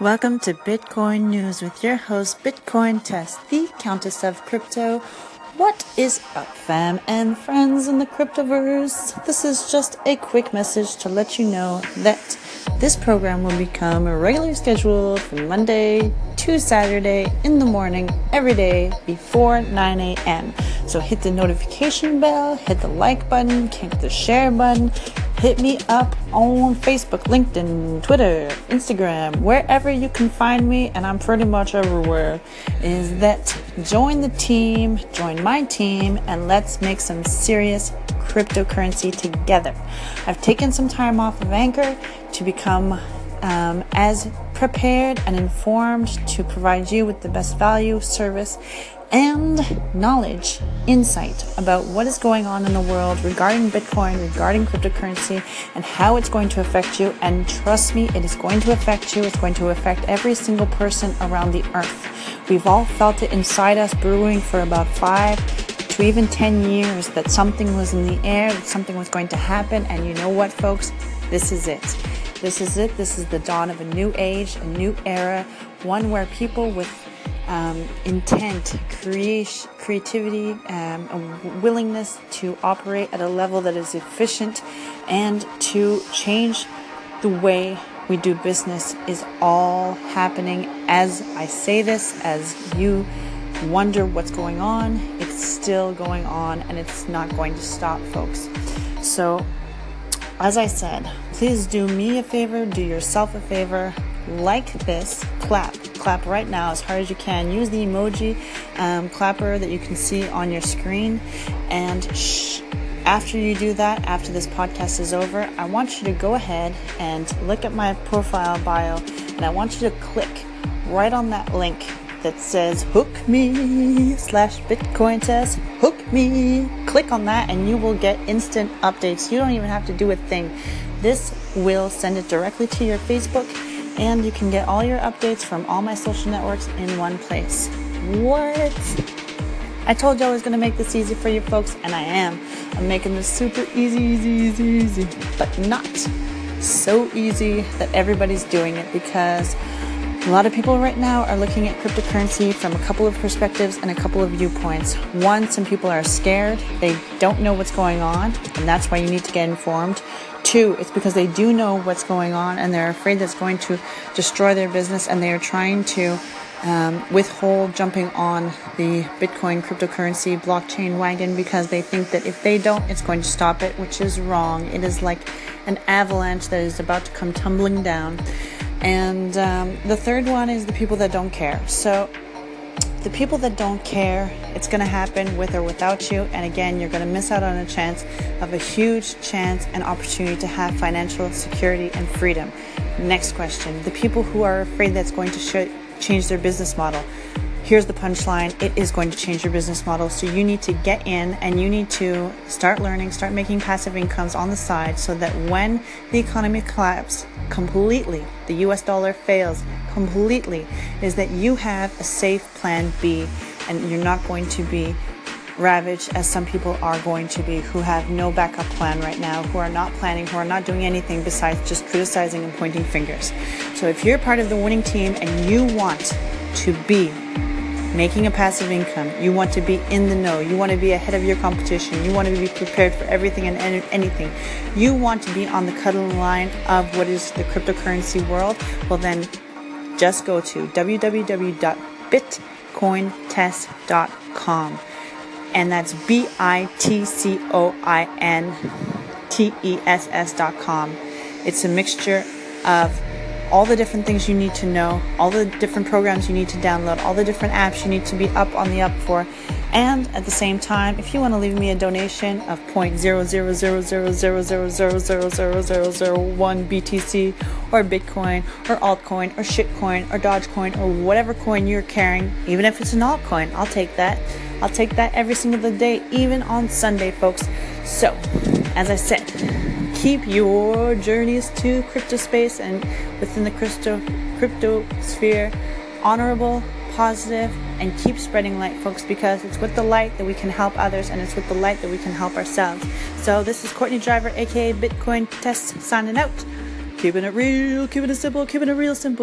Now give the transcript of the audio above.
Welcome to Bitcoin News with your host, Bitcoin Tess, the Countess of Crypto. What is up, fam and friends in the cryptoverse? This is just a quick message to let you know that this program will become a regular schedule from Monday to Saturday in the morning every day before 9 a.m. So hit the notification bell, hit the like button, click the share button, hit me up on Facebook, LinkedIn, Twitter, Instagram, wherever you can find me, and I'm pretty much everywhere. Is that join the team, join my team, and let's make some serious cryptocurrency together. I've taken some time off of Anchor to become um, as prepared and informed to provide you with the best value, service, and knowledge, insight about what is going on in the world regarding Bitcoin, regarding cryptocurrency, and how it's going to affect you. And trust me, it is going to affect you. It's going to affect every single person around the earth. We've all felt it inside us brewing for about five to even 10 years that something was in the air, that something was going to happen. And you know what, folks? This is it. This is it. This is the dawn of a new age, a new era, one where people with um, intent, creation, creativity, um, a willingness to operate at a level that is efficient and to change the way we do business is all happening as I say this, as you wonder what's going on. It's still going on and it's not going to stop, folks. So, as I said, please do me a favor, do yourself a favor, like this, clap, clap right now as hard as you can. Use the emoji um, clapper that you can see on your screen. And shh, after you do that, after this podcast is over, I want you to go ahead and look at my profile bio and I want you to click right on that link that says hook me slash bitcoin tess hook me. Click on that and you will get instant updates. You don't even have to do a thing. This will send it directly to your facebook and you can get all your updates from all my social networks in one place. What? I told you i was going to make this easy for you folks and i am. I'm making this super easy easy easy easy but not so easy that everybody's doing it because a lot of people right now are looking at cryptocurrency from a couple of perspectives and a couple of viewpoints. One, some people are scared, they don't know what's going on, and that's why you need to get informed. Two, it's because they do know what's going on and they're afraid that's going to destroy their business and they are trying to um, withhold jumping on the Bitcoin cryptocurrency blockchain wagon because they think that if they don't, it's going to stop it, which is wrong. It is like an avalanche that is about to come tumbling down. And um, the third one is the people that don't care. So, the people that don't care, it's going to happen with or without you. And again, you're going to miss out on a chance of a huge chance and opportunity to have financial security and freedom. Next question the people who are afraid that's going to sh- change their business model here's the punchline. It is going to change your business model. So you need to get in and you need to start learning start making passive incomes on the side so that when the economy collapses completely the us dollar fails completely is that you have a safe plan b and you're not going to be ravaged as some people are going to be who have no backup plan right now who are not planning who are not doing anything besides just criticizing and pointing fingers. So if you're part of the winning team and you want to be making a passive income. You want to be in the know. You want to be ahead of your competition. You want to be prepared for everything and anything. You want to be on the cutting line of what is the cryptocurrency world. Well, then just go to www.bitcointess.com. And that's B I T C O I N T E S S.com. It's a mixture of all the different things you need to know, all the different programs you need to download, all the different apps you need to be up on the up for. And at the same time, if you want to leave me a donation of 0.0000000000001 BTC or Bitcoin or altcoin or shitcoin or Dogecoin or whatever coin you're carrying, even if it's an altcoin, I'll take that. I'll take that every single day, even on Sunday, folks. So, as I said, keep your journeys to crypto space and within the crypto crypto sphere honorable, positive, and keep spreading light, folks, because it's with the light that we can help others and it's with the light that we can help ourselves. So this is Courtney Driver, aka Bitcoin Tess, signing out. Keeping it real, keeping it simple, keeping it real simple.